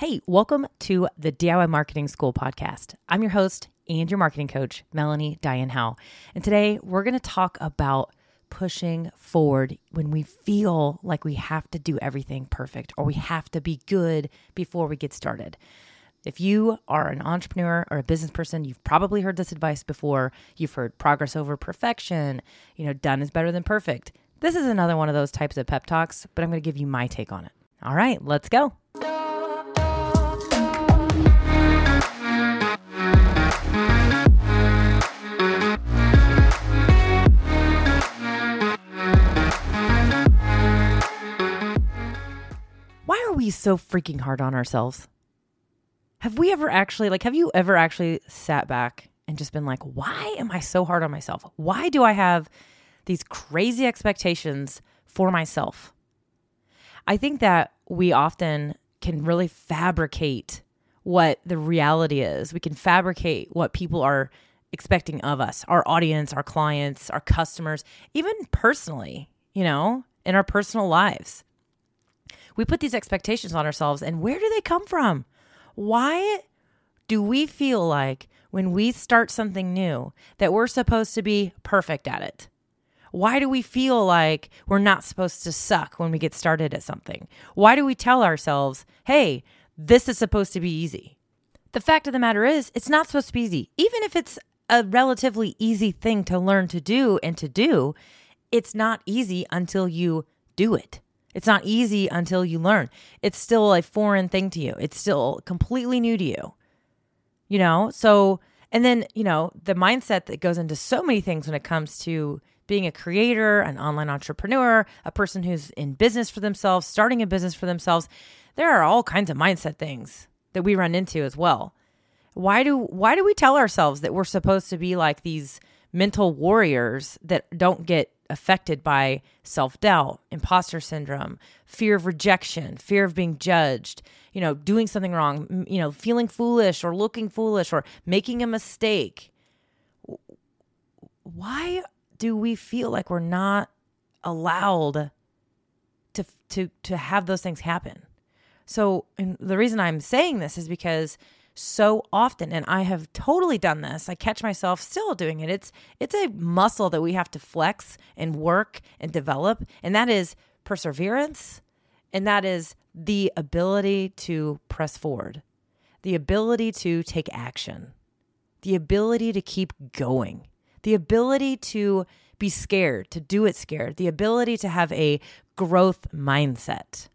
Hey, welcome to the DIY Marketing School podcast. I'm your host and your marketing coach, Melanie Diane Howe. And today we're going to talk about pushing forward when we feel like we have to do everything perfect or we have to be good before we get started. If you are an entrepreneur or a business person, you've probably heard this advice before. You've heard progress over perfection, you know, done is better than perfect. This is another one of those types of pep talks, but I'm going to give you my take on it. All right, let's go. We so freaking hard on ourselves? Have we ever actually, like, have you ever actually sat back and just been like, why am I so hard on myself? Why do I have these crazy expectations for myself? I think that we often can really fabricate what the reality is. We can fabricate what people are expecting of us, our audience, our clients, our customers, even personally, you know, in our personal lives. We put these expectations on ourselves, and where do they come from? Why do we feel like when we start something new that we're supposed to be perfect at it? Why do we feel like we're not supposed to suck when we get started at something? Why do we tell ourselves, hey, this is supposed to be easy? The fact of the matter is, it's not supposed to be easy. Even if it's a relatively easy thing to learn to do and to do, it's not easy until you do it. It's not easy until you learn. It's still a foreign thing to you. It's still completely new to you. You know? So, and then, you know, the mindset that goes into so many things when it comes to being a creator, an online entrepreneur, a person who's in business for themselves, starting a business for themselves, there are all kinds of mindset things that we run into as well. Why do why do we tell ourselves that we're supposed to be like these mental warriors that don't get affected by self doubt, imposter syndrome, fear of rejection, fear of being judged, you know, doing something wrong, you know, feeling foolish or looking foolish or making a mistake. Why do we feel like we're not allowed to to to have those things happen? So, and the reason I'm saying this is because so often and I have totally done this. I catch myself still doing it. It's it's a muscle that we have to flex and work and develop and that is perseverance and that is the ability to press forward. The ability to take action. The ability to keep going. The ability to be scared, to do it scared. The ability to have a growth mindset.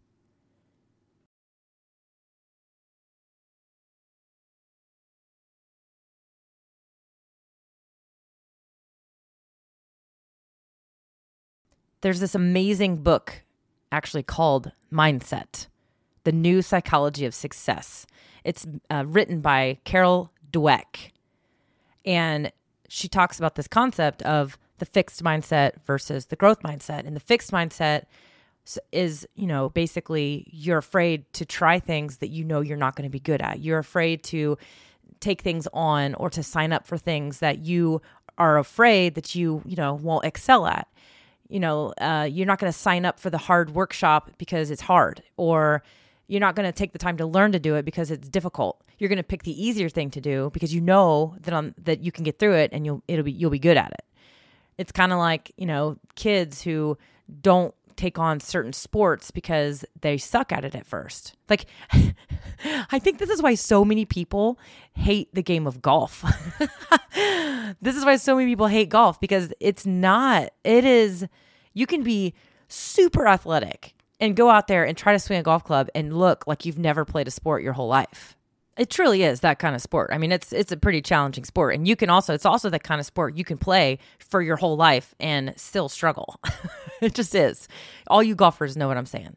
There's this amazing book actually called Mindset The New Psychology of Success. It's uh, written by Carol Dweck. And she talks about this concept of the fixed mindset versus the growth mindset. And the fixed mindset is, you know, basically you're afraid to try things that you know you're not going to be good at. You're afraid to take things on or to sign up for things that you are afraid that you, you know, won't excel at you know, uh, you're not going to sign up for the hard workshop because it's hard, or you're not going to take the time to learn to do it because it's difficult. You're going to pick the easier thing to do because you know that on that you can get through it and you'll it'll be you'll be good at it. It's kind of like you know kids who don't take on certain sports because they suck at it at first. Like, I think this is why so many people hate the game of golf. this is why so many people hate golf because it's not, it is, you can be super athletic and go out there and try to swing a golf club and look like you've never played a sport your whole life. It truly is that kind of sport. I mean, it's it's a pretty challenging sport, and you can also it's also that kind of sport you can play for your whole life and still struggle. it just is. All you golfers know what I'm saying.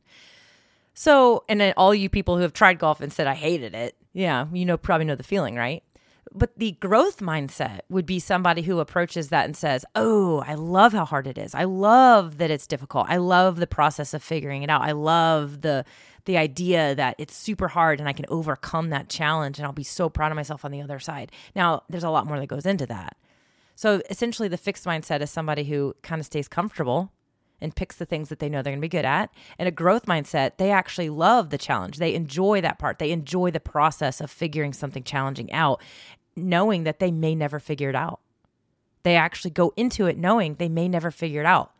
So, and then all you people who have tried golf and said I hated it, yeah, you know probably know the feeling, right? But the growth mindset would be somebody who approaches that and says, Oh, I love how hard it is. I love that it's difficult. I love the process of figuring it out. I love the the idea that it's super hard and I can overcome that challenge and I'll be so proud of myself on the other side. Now, there's a lot more that goes into that. So essentially, the fixed mindset is somebody who kind of stays comfortable and picks the things that they know they're going to be good at. And a growth mindset, they actually love the challenge. They enjoy that part. They enjoy the process of figuring something challenging out, knowing that they may never figure it out. They actually go into it knowing they may never figure it out.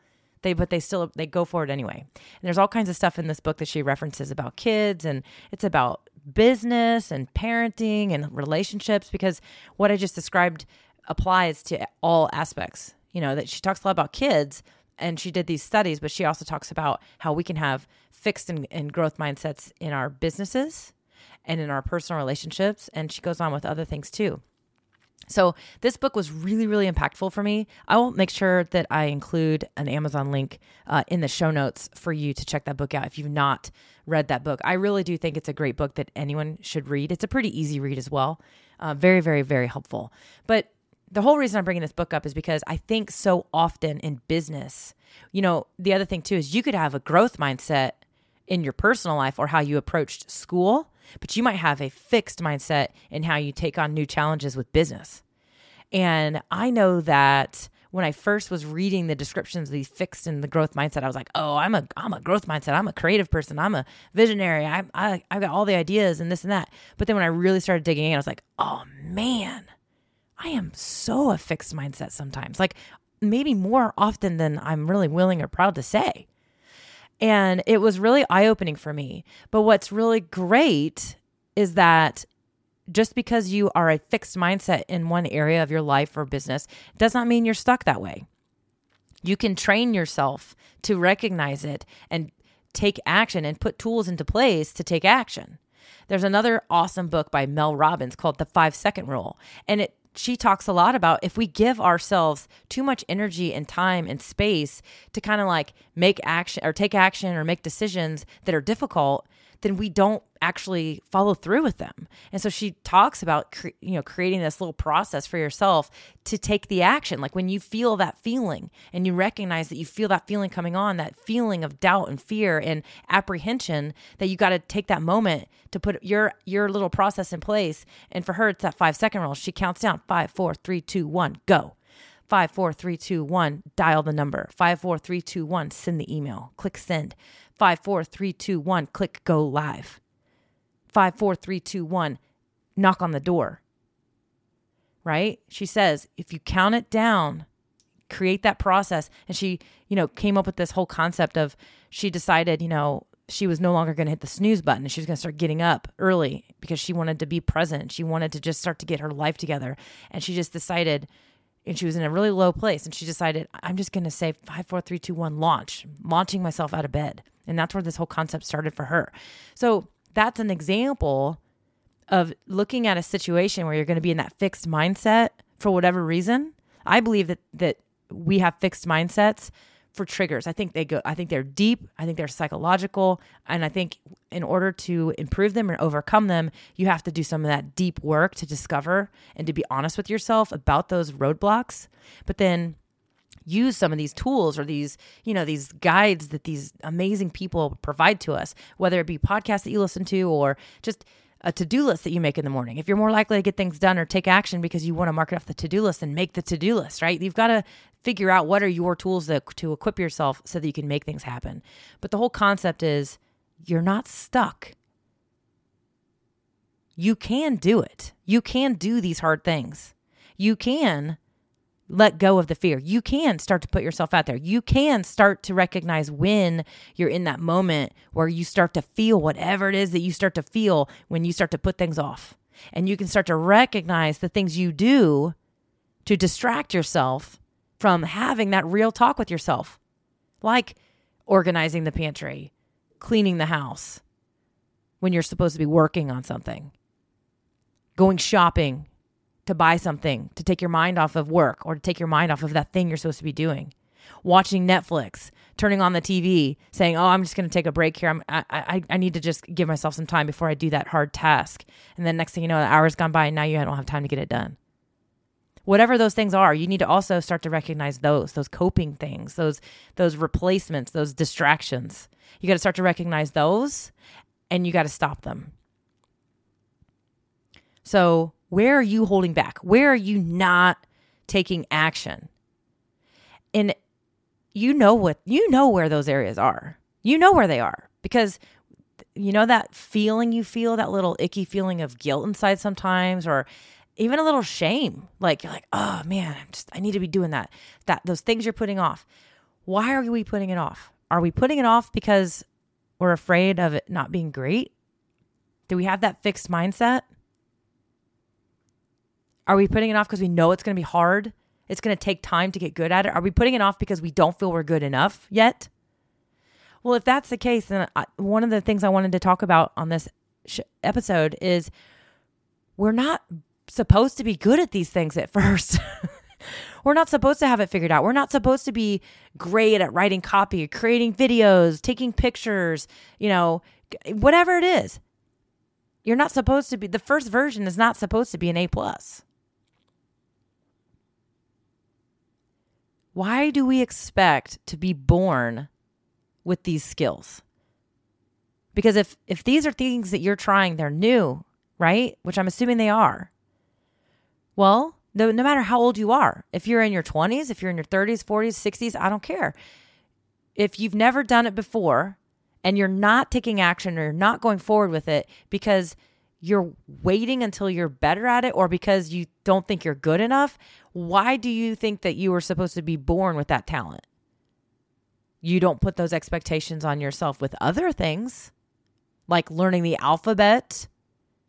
They but they still they go for it anyway. And there's all kinds of stuff in this book that she references about kids and it's about business and parenting and relationships because what I just described applies to all aspects. You know, that she talks a lot about kids and she did these studies, but she also talks about how we can have fixed and, and growth mindsets in our businesses and in our personal relationships. And she goes on with other things too. So this book was really, really impactful for me. I will make sure that I include an Amazon link uh, in the show notes for you to check that book out if you've not read that book. I really do think it's a great book that anyone should read. It's a pretty easy read as well. Uh, very, very, very helpful. But the whole reason I'm bringing this book up is because I think so often in business, you know, the other thing too is you could have a growth mindset in your personal life or how you approached school but you might have a fixed mindset in how you take on new challenges with business. And I know that when I first was reading the descriptions of these fixed and the growth mindset, I was like, oh, I'm a I'm a growth mindset. I'm a creative person. I'm a visionary. I I I've got all the ideas and this and that. But then when I really started digging in, I was like, oh man, I am so a fixed mindset sometimes. Like maybe more often than I'm really willing or proud to say. And it was really eye opening for me. But what's really great is that just because you are a fixed mindset in one area of your life or business does not mean you're stuck that way. You can train yourself to recognize it and take action and put tools into place to take action. There's another awesome book by Mel Robbins called The 5 Second Rule, and it she talks a lot about if we give ourselves too much energy and time and space to kind of like make action or take action or make decisions that are difficult, then we don't actually follow through with them. And so she talks about cre- you know creating this little process for yourself to take the action. Like when you feel that feeling and you recognize that you feel that feeling coming on, that feeling of doubt and fear and apprehension that you got to take that moment to put your your little process in place. And for her it's that 5 second rule. She counts down five, four, three, two, one, go. Five, four, three, two, one, dial the number. Five, four, three, two, one, send the email. Click send five, four, three, two, one, click go live. Five, four, three, two, one, knock on the door. Right? She says, if you count it down, create that process. And she, you know, came up with this whole concept of she decided, you know, she was no longer going to hit the snooze button she was going to start getting up early because she wanted to be present. She wanted to just start to get her life together. And she just decided, and she was in a really low place. And she decided, I'm just going to say five, four, three, two, one, launch, launching myself out of bed. And that's where this whole concept started for her. So that's an example of looking at a situation where you're going to be in that fixed mindset for whatever reason. I believe that that we have fixed mindsets for triggers. I think they go I think they're deep, I think they're psychological, and I think in order to improve them and overcome them, you have to do some of that deep work to discover and to be honest with yourself about those roadblocks. But then use some of these tools or these you know these guides that these amazing people provide to us whether it be podcasts that you listen to or just a to-do list that you make in the morning. If you're more likely to get things done or take action because you want to mark it off the to-do list and make the to-do list right? You've got to figure out what are your tools that, to equip yourself so that you can make things happen. But the whole concept is you're not stuck. You can do it. You can do these hard things. You can let go of the fear. You can start to put yourself out there. You can start to recognize when you're in that moment where you start to feel whatever it is that you start to feel when you start to put things off. And you can start to recognize the things you do to distract yourself from having that real talk with yourself, like organizing the pantry, cleaning the house when you're supposed to be working on something, going shopping to buy something, to take your mind off of work or to take your mind off of that thing you're supposed to be doing. Watching Netflix, turning on the TV, saying, "Oh, I'm just going to take a break here. I'm, I, I, I need to just give myself some time before I do that hard task." And then next thing you know, the hours gone by, and now you don't have time to get it done. Whatever those things are, you need to also start to recognize those, those coping things, those those replacements, those distractions. You got to start to recognize those, and you got to stop them. So where are you holding back? Where are you not taking action? And you know what you know where those areas are. You know where they are because you know that feeling you feel, that little icky feeling of guilt inside sometimes or even a little shame. Like you're like, "Oh man, I'm just I need to be doing that." That those things you're putting off. Why are we putting it off? Are we putting it off because we're afraid of it not being great? Do we have that fixed mindset? Are we putting it off because we know it's going to be hard? It's going to take time to get good at it? Are we putting it off because we don't feel we're good enough yet? Well, if that's the case, then I, one of the things I wanted to talk about on this sh- episode is we're not supposed to be good at these things at first. we're not supposed to have it figured out. We're not supposed to be great at writing copy, creating videos, taking pictures, you know, whatever it is. You're not supposed to be the first version is not supposed to be an A plus. Why do we expect to be born with these skills? Because if if these are things that you're trying, they're new, right? Which I'm assuming they are. Well, no, no matter how old you are, if you're in your 20s, if you're in your 30s, 40s, 60s, I don't care. If you've never done it before and you're not taking action or you're not going forward with it because you're waiting until you're better at it or because you don't think you're good enough, why do you think that you were supposed to be born with that talent? You don't put those expectations on yourself with other things like learning the alphabet,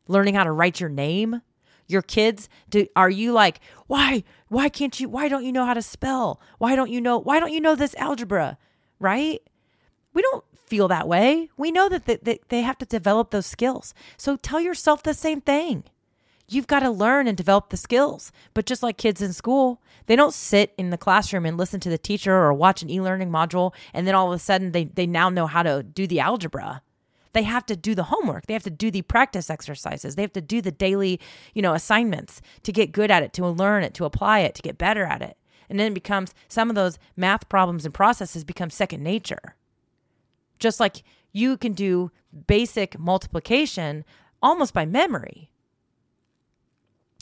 learning how to write your name. Your kids, do, are you like, why, why can't you, why don't you know how to spell? Why don't you know, why don't you know this algebra? Right? We don't feel that way. We know that, that, they have to develop those skills. So tell yourself the same thing. You've got to learn and develop the skills. But just like kids in school, they don't sit in the classroom and listen to the teacher or watch an e learning module and then all of a sudden they, they now know how to do the algebra. They have to do the homework. They have to do the practice exercises. They have to do the daily, you know, assignments to get good at it, to learn it, to apply it, to get better at it. And then it becomes some of those math problems and processes become second nature. Just like you can do basic multiplication almost by memory.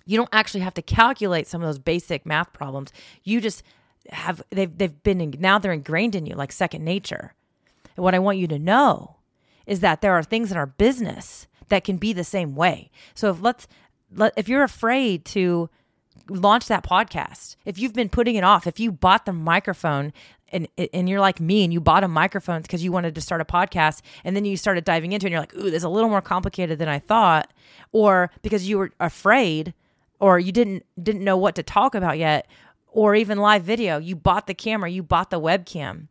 You don't actually have to calculate some of those basic math problems. You just have they've they've been now they're ingrained in you like second nature. And what I want you to know is that there are things in our business that can be the same way. So if let's let, if you're afraid to launch that podcast, if you've been putting it off, if you bought the microphone and and you're like me and you bought a microphone because you wanted to start a podcast and then you started diving into it and you're like, ooh, this is a little more complicated than I thought, or because you were afraid or you didn't didn't know what to talk about yet, or even live video, you bought the camera, you bought the webcam,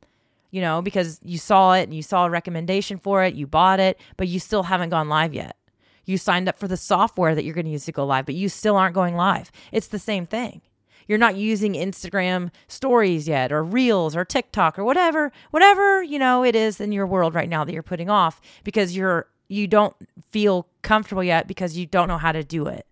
you know, because you saw it and you saw a recommendation for it, you bought it, but you still haven't gone live yet. You signed up for the software that you're going to use to go live, but you still aren't going live. It's the same thing you're not using Instagram stories yet or reels or TikTok or whatever, whatever, you know, it is in your world right now that you're putting off because you're you don't feel comfortable yet because you don't know how to do it.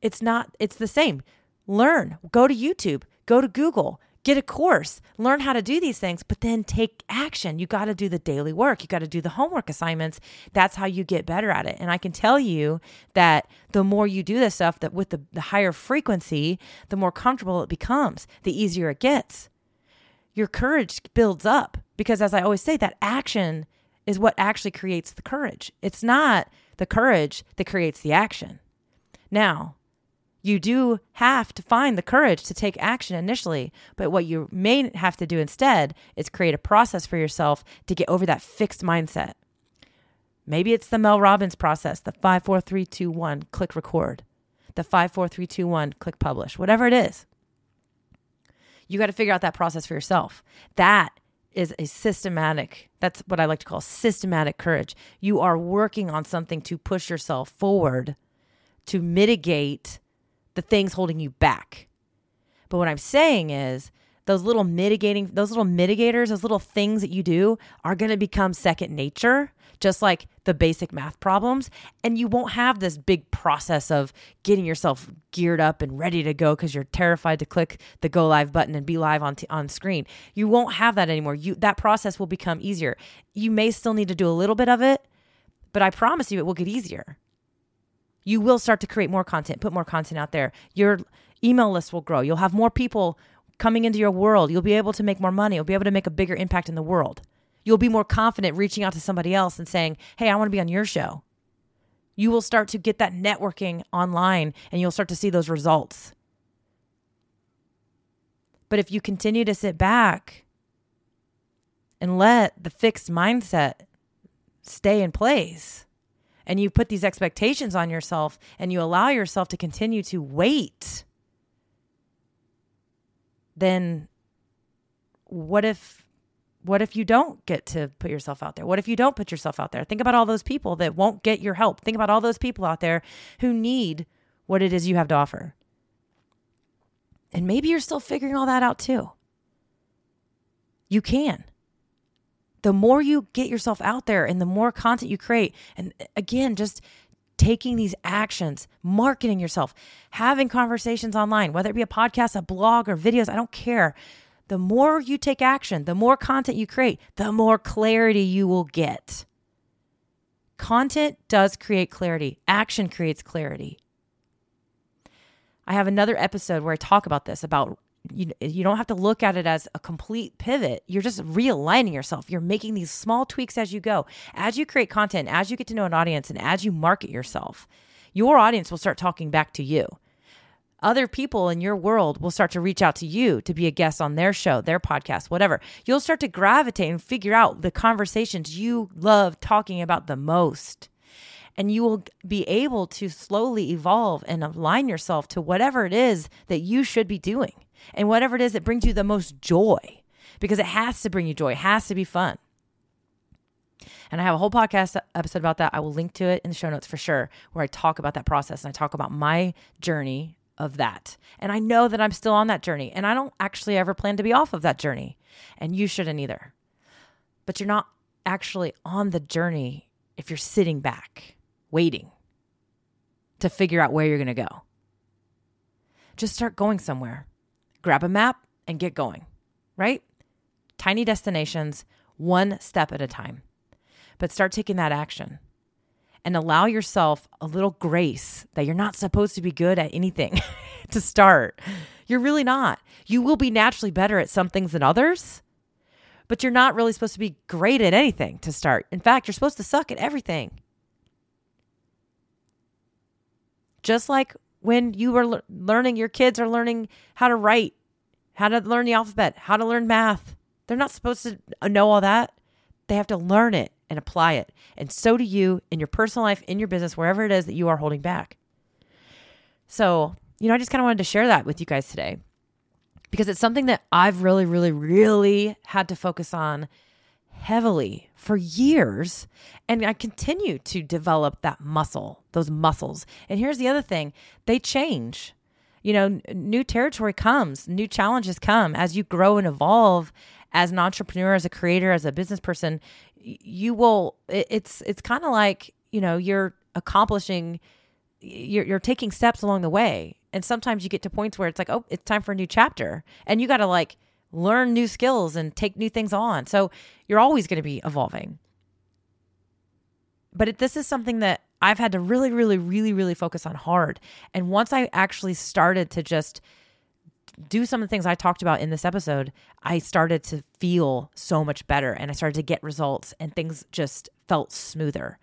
It's not it's the same. Learn, go to YouTube, go to Google, get a course, learn how to do these things, but then take action. You got to do the daily work. You got to do the homework assignments. That's how you get better at it. And I can tell you that the more you do this stuff, that with the, the higher frequency, the more comfortable it becomes, the easier it gets. Your courage builds up because, as I always say, that action is what actually creates the courage. It's not the courage that creates the action. Now, you do have to find the courage to take action initially, but what you may have to do instead is create a process for yourself to get over that fixed mindset. Maybe it's the Mel Robbins process, the 54321 click record, the 54321 click publish, whatever it is. You got to figure out that process for yourself. That is a systematic, that's what I like to call systematic courage. You are working on something to push yourself forward to mitigate the things holding you back. But what I'm saying is those little mitigating, those little mitigators, those little things that you do are going to become second nature, just like the basic math problems. And you won't have this big process of getting yourself geared up and ready to go because you're terrified to click the go live button and be live on, t- on screen. You won't have that anymore. You, that process will become easier. You may still need to do a little bit of it, but I promise you it will get easier you will start to create more content, put more content out there. Your email list will grow. You'll have more people coming into your world. You'll be able to make more money. You'll be able to make a bigger impact in the world. You'll be more confident reaching out to somebody else and saying, Hey, I want to be on your show. You will start to get that networking online and you'll start to see those results. But if you continue to sit back and let the fixed mindset stay in place, and you put these expectations on yourself and you allow yourself to continue to wait, then what if what if you don't get to put yourself out there? What if you don't put yourself out there? Think about all those people that won't get your help. Think about all those people out there who need what it is you have to offer. And maybe you're still figuring all that out too. You can. The more you get yourself out there and the more content you create, and again, just taking these actions, marketing yourself, having conversations online, whether it be a podcast, a blog, or videos, I don't care. The more you take action, the more content you create, the more clarity you will get. Content does create clarity, action creates clarity. I have another episode where I talk about this about you, you don't have to look at it as a complete pivot. You're just realigning yourself. You're making these small tweaks as you go. As you create content, as you get to know an audience, and as you market yourself, your audience will start talking back to you. Other people in your world will start to reach out to you to be a guest on their show, their podcast, whatever. You'll start to gravitate and figure out the conversations you love talking about the most and you will be able to slowly evolve and align yourself to whatever it is that you should be doing and whatever it is that brings you the most joy because it has to bring you joy, it has to be fun. And I have a whole podcast episode about that. I will link to it in the show notes for sure, where I talk about that process and I talk about my journey of that. And I know that I'm still on that journey and I don't actually ever plan to be off of that journey. And you shouldn't either. But you're not actually on the journey if you're sitting back, waiting to figure out where you're going to go. Just start going somewhere grab a map and get going, right? Tiny destinations, one step at a time. But start taking that action and allow yourself a little grace that you're not supposed to be good at anything to start. You're really not. You will be naturally better at some things than others, but you're not really supposed to be great at anything to start. In fact, you're supposed to suck at everything. Just like when you are le- learning, your kids are learning how to write, how to learn the alphabet, how to learn math. They're not supposed to know all that. They have to learn it and apply it. And so do you in your personal life, in your business, wherever it is that you are holding back. So, you know, I just kind of wanted to share that with you guys today because it's something that I've really, really, really had to focus on heavily for years. And I continue to develop that muscle, those muscles. And here's the other thing they change. You know, new territory comes, new challenges come as you grow and evolve as an entrepreneur, as a creator, as a business person. You will, it's, it's kind of like, you know, you're accomplishing, you're, you're taking steps along the way. And sometimes you get to points where it's like, oh, it's time for a new chapter. And you got to like, learn new skills and take new things on. So you're always going to be evolving. But it, this is something that I've had to really, really, really, really focus on hard. And once I actually started to just do some of the things I talked about in this episode, I started to feel so much better and I started to get results and things just felt smoother.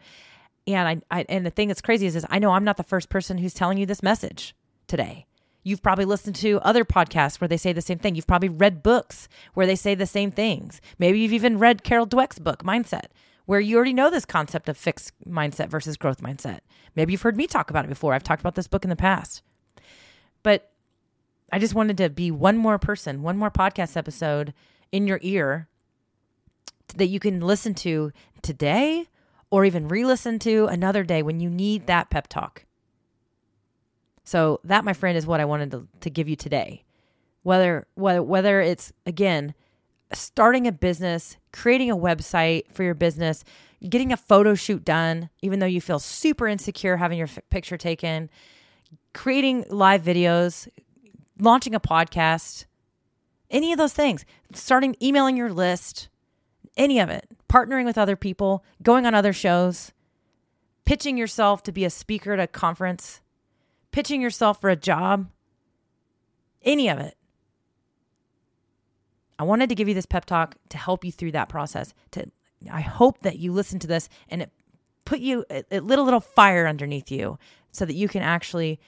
And I, I and the thing that's crazy is, is I know I'm not the first person who's telling you this message today. You've probably listened to other podcasts where they say the same thing. You've probably read books where they say the same things. Maybe you've even read Carol Dweck's book, Mindset, where you already know this concept of fixed mindset versus growth mindset. Maybe you've heard me talk about it before. I've talked about this book in the past. But I just wanted to be one more person, one more podcast episode in your ear that you can listen to today or even re listen to another day when you need that pep talk. So that, my friend, is what I wanted to, to give you today. Whether whether whether it's again starting a business, creating a website for your business, getting a photo shoot done, even though you feel super insecure having your f- picture taken, creating live videos, launching a podcast, any of those things, starting emailing your list, any of it, partnering with other people, going on other shows, pitching yourself to be a speaker at a conference, pitching yourself for a job, any of it. I wanted to give you this pep talk to help you through that process. To I hope that you listen to this and it put you it, it lit a little fire underneath you so that you can actually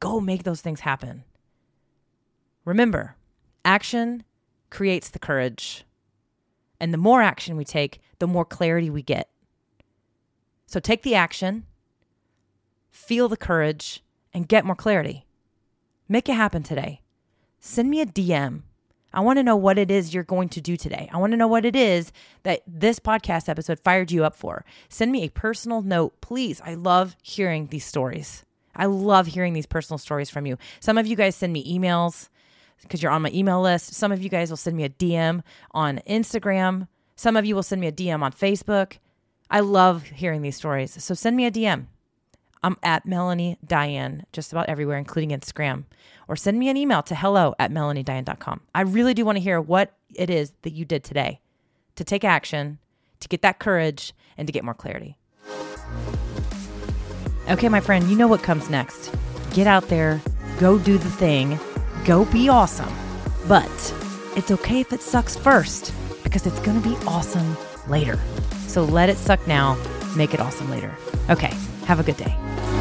go make those things happen. Remember, action creates the courage. And the more action we take, the more clarity we get. So take the action, feel the courage, and get more clarity. Make it happen today. Send me a DM. I want to know what it is you're going to do today. I want to know what it is that this podcast episode fired you up for. Send me a personal note, please. I love hearing these stories. I love hearing these personal stories from you. Some of you guys send me emails because you're on my email list. Some of you guys will send me a DM on Instagram. Some of you will send me a DM on Facebook. I love hearing these stories. So send me a DM. I'm at Melanie Diane just about everywhere, including Instagram. Or send me an email to hello at melaniediane.com. I really do want to hear what it is that you did today to take action, to get that courage, and to get more clarity. Okay, my friend, you know what comes next. Get out there, go do the thing, go be awesome. But it's okay if it sucks first because it's going to be awesome later. So let it suck now, make it awesome later. Okay, have a good day.